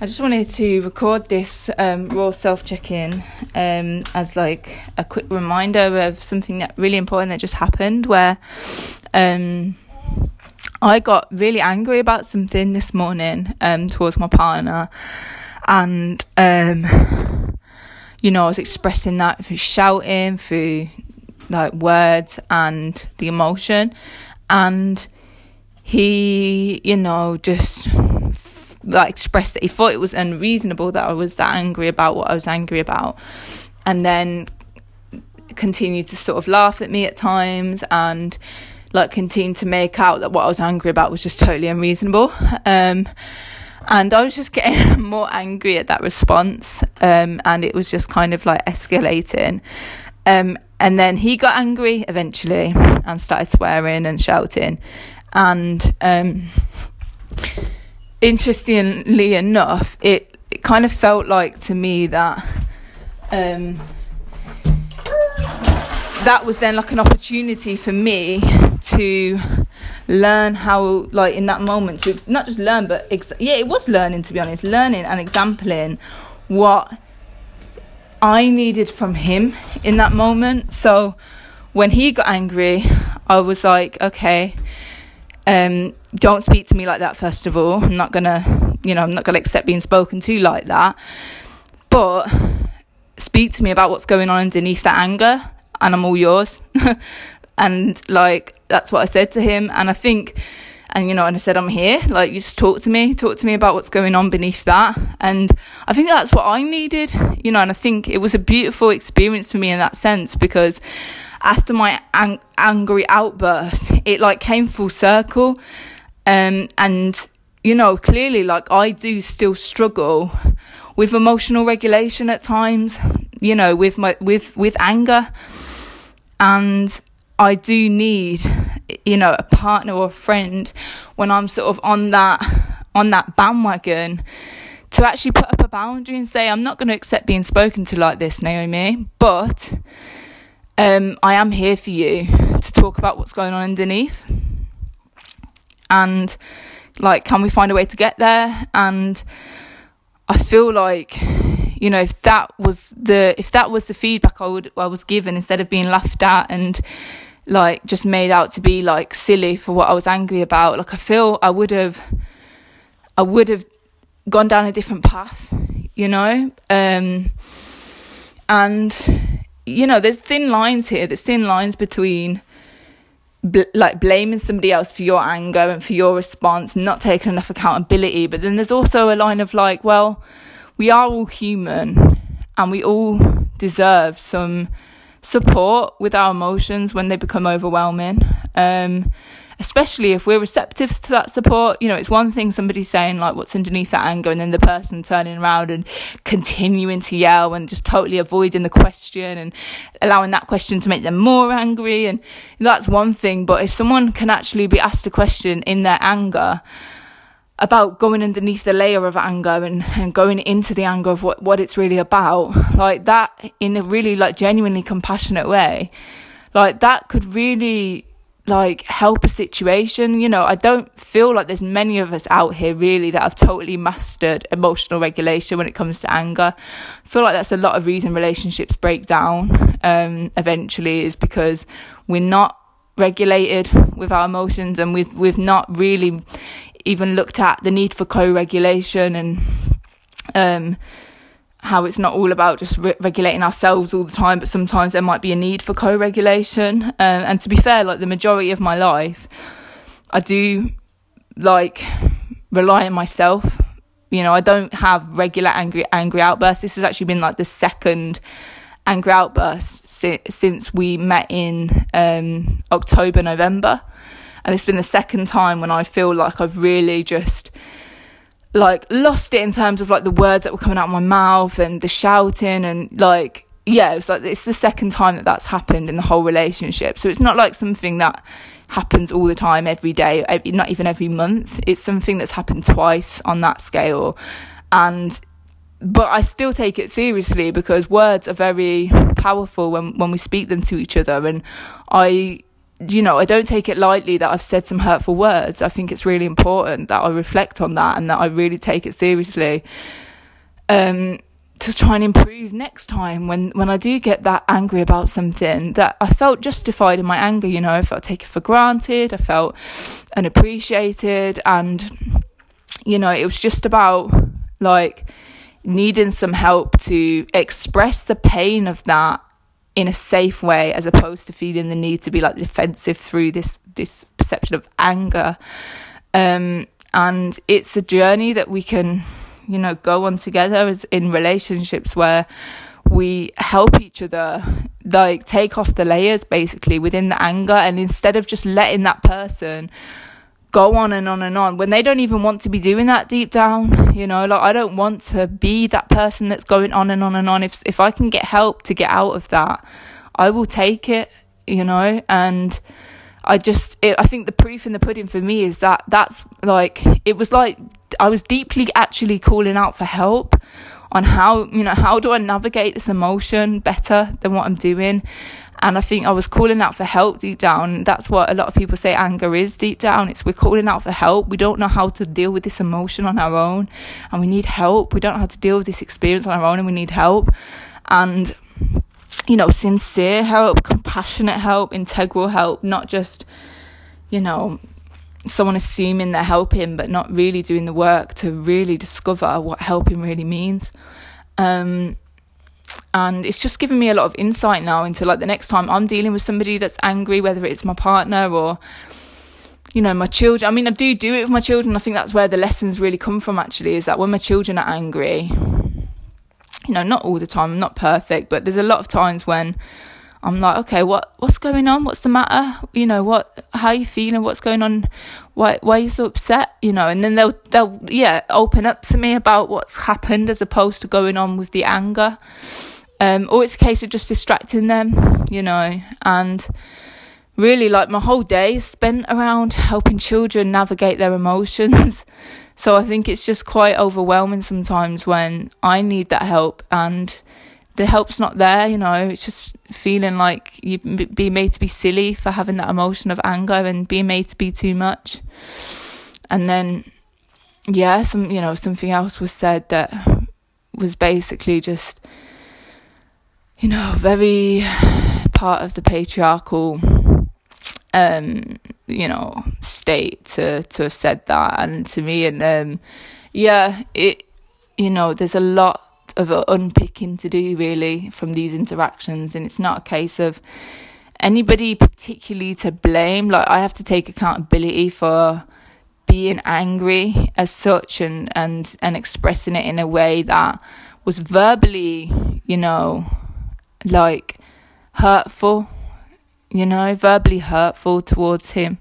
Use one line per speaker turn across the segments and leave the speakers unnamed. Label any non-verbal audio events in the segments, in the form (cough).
I just wanted to record this um, raw self check in um, as like a quick reminder of something that really important that just happened where um, I got really angry about something this morning um, towards my partner. And um, you know I was expressing that through shouting through like words and the emotion. And he you know just like expressed that he thought it was unreasonable that I was that angry about what I was angry about, and then continued to sort of laugh at me at times and like continue to make out that what I was angry about was just totally unreasonable. Um, and I was just getting (laughs) more angry at that response, um, and it was just kind of like escalating. Um, and then he got angry eventually and started swearing and shouting, and um, interestingly enough, it, it kind of felt like to me that um, that was then like an opportunity for me to learn how, like in that moment, to not just learn, but ex- yeah, it was learning to be honest, learning and exempling what I needed from him in that moment. So when he got angry, I was like, okay um, don't speak to me like that first of all. I'm not gonna you know i'm not gonna accept being spoken to like that. But speak to me about what's going on underneath that anger and i'm all yours. (laughs) And like that's what i said to him. And i think and you know and i said i'm here. Like you just talk to me talk to me about what's going on beneath that. And i think that's what i needed you know and i think it was a beautiful experience for me in that sense because after my ang- angry outburst, (laughs) it like came full circle. Um, and you know, clearly, like I do still struggle with emotional regulation at times. You know, with my with with anger, and I do need, you know, a partner or a friend when I'm sort of on that on that bandwagon to actually put up a boundary and say I'm not going to accept being spoken to like this, Naomi, but um, I am here for you to talk about what's going on underneath. And like, can we find a way to get there? And I feel like, you know, if that was the if that was the feedback I would I was given instead of being laughed at and like just made out to be like silly for what I was angry about, like I feel I would have I would have gone down a different path, you know? Um and you know, there's thin lines here. There's thin lines between bl- like blaming somebody else for your anger and for your response, not taking enough accountability. But then there's also a line of like, well, we are all human and we all deserve some support with our emotions when they become overwhelming. Um, especially if we're receptive to that support. You know, it's one thing somebody saying like what's underneath that anger and then the person turning around and continuing to yell and just totally avoiding the question and allowing that question to make them more angry and that's one thing. But if someone can actually be asked a question in their anger, about going underneath the layer of anger and, and going into the anger of what, what it's really about, like that in a really like genuinely compassionate way, like that could really like help a situation. You know, I don't feel like there's many of us out here really that have totally mastered emotional regulation when it comes to anger. I feel like that's a lot of reason relationships break down um, eventually is because we're not regulated with our emotions and we've we've not really even looked at the need for co-regulation and um how it's not all about just re- regulating ourselves all the time, but sometimes there might be a need for co regulation. Um, and to be fair, like the majority of my life, I do like rely on myself. You know, I don't have regular angry angry outbursts. This has actually been like the second angry outburst si- since we met in um, October, November, and it's been the second time when I feel like I've really just like lost it in terms of like the words that were coming out of my mouth and the shouting and like yeah it's like it's the second time that that's happened in the whole relationship. So it's not like something that happens all the time every day not even every month. It's something that's happened twice on that scale. And but I still take it seriously because words are very powerful when when we speak them to each other. And I you know, I don't take it lightly that I've said some hurtful words. I think it's really important that I reflect on that and that I really take it seriously. Um, to try and improve next time when, when I do get that angry about something that I felt justified in my anger, you know, I felt taken for granted, I felt unappreciated, and, you know, it was just about like needing some help to express the pain of that in a safe way as opposed to feeling the need to be like defensive through this this perception of anger. Um, and it's a journey that we can you know go on together as in relationships where we help each other like take off the layers basically within the anger. And instead of just letting that person go on and on and on when they don't even want to be doing that deep down you know like i don't want to be that person that's going on and on and on. If if i can get help to get out of that i will take it you know and i just it, i think the proof in the pudding for me is that that's like it was like i was deeply actually calling out for help on how you know how do i navigate this emotion better than what i'm doing and I think I was calling out for help deep down. That's what a lot of people say anger is deep down. It's we're calling out for help. We don't know how to deal with this emotion on our own and we need help. We don't know how to deal with this experience on our own and we need help. And, you know, sincere help, compassionate help, integral help, not just, you know, someone assuming they're helping but not really doing the work to really discover what helping really means. Um, and it's just given me a lot of insight now into like the next time I'm dealing with somebody that's angry, whether it's my partner or you know my children. I mean, I do do it with my children. I think that's where the lessons really come from. Actually, is that when my children are angry, you know, not all the time. I'm not perfect, but there's a lot of times when I'm like, okay, what what's going on? What's the matter? You know, what how are you feeling? What's going on? Why why are you so upset? You know, and then they'll they'll yeah open up to me about what's happened as opposed to going on with the anger. Um, or it's a case of just distracting them, you know, and really like my whole day is spent around helping children navigate their emotions. (laughs) so I think it's just quite overwhelming sometimes when I need that help and the help's not there, you know, it's just feeling like you be made to be silly for having that emotion of anger and being made to be too much. And then yeah, some you know, something else was said that was basically just you know, very part of the patriarchal um, you know, state to to have said that and to me and um yeah, it you know, there's a lot of unpicking to do really from these interactions and it's not a case of anybody particularly to blame like I have to take accountability for being angry as such and and and expressing it in a way that was verbally you know like hurtful, you know, verbally hurtful towards him.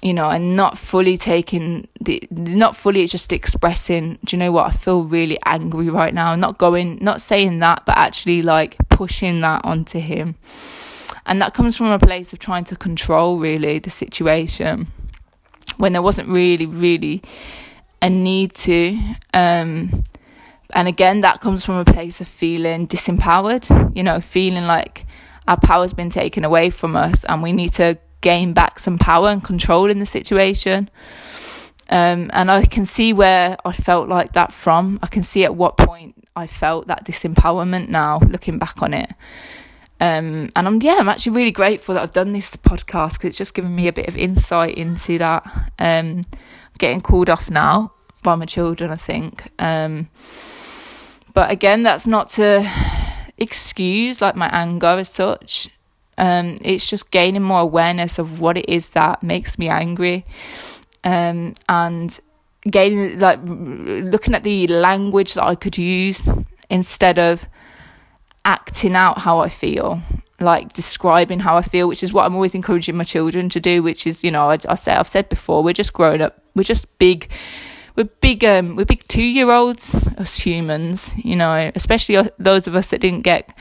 You know, and not fully taking the, not fully just expressing, do you know what, I feel really angry right now. Not going, not saying that, but actually like pushing that onto him. And that comes from a place of trying to control really the situation when there wasn't really, really a need to. Um, and again, that comes from a place of feeling disempowered, you know, feeling like our power's been taken away from us and we need to gain back some power and control in the situation. Um, and I can see where I felt like that from. I can see at what point I felt that disempowerment now, looking back on it. Um, and I'm yeah, I'm actually really grateful that I've done this podcast because it's just given me a bit of insight into that. Um, getting called off now by my children, I think. Um, but again, that's not to (sighs) excuse like my anger as such. Um, it's just gaining more awareness of what it is that makes me angry, um, and gaining like looking at the language that I could use instead of acting out how I feel, like describing how I feel, which is what I'm always encouraging my children to do. Which is, you know, I, I say I've said before, we're just growing up, we're just big we're big um we're big two year olds as humans you know especially those of us that didn't get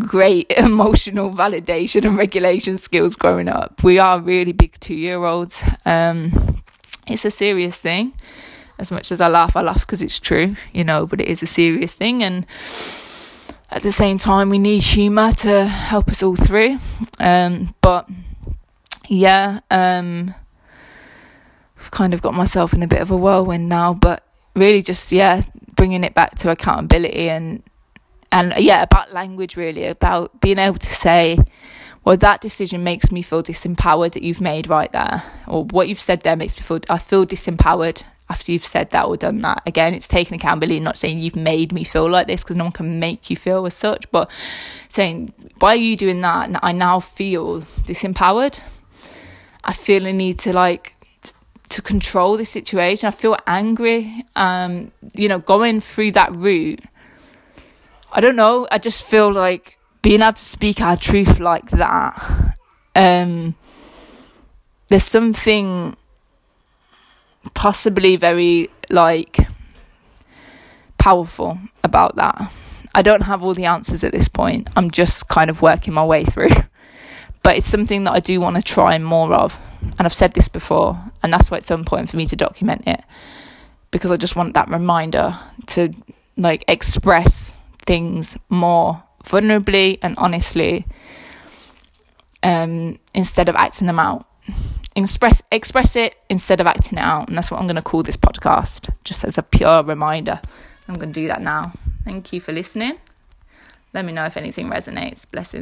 great (laughs) emotional validation and regulation skills growing up. We are really big two year olds um it's a serious thing. As much as i laugh i laugh because it's true you know but it is a serious thing. And at the same time, we need humour to help us all through. Um, but yeah, um, I've kind of got myself in a bit of a whirlwind now, but really just yeah, bringing it back to accountability and and yeah, about language really, about being able to say, well, that decision makes me feel disempowered that you've made right there, or what you've said there makes me feel I feel disempowered after you've said that or done that. Again, it's taking accountability, not saying you've made me feel like this because no one can make you feel as such, but saying, why are you doing that? And I now feel disempowered. I feel a need to like to control the situation. I feel angry. Um, you know, going through that route. I don't know. I just feel like being able to speak our truth like that. Um, there's something possibly very like powerful about that. I don't have all the answers at this point. I'm just kind of working my way through. (laughs) But it's something that I do want to try more of. And I've said this before, and that's why it's so important for me to document it. Because I just want that reminder to like express things more vulnerably and honestly um, instead of acting them out. Express express it instead of acting it out. And that's what i'm going to call this podcast just as a pure reminder. I'm going to do that now. Thank you for listening. Let me know if anything resonates. Blessings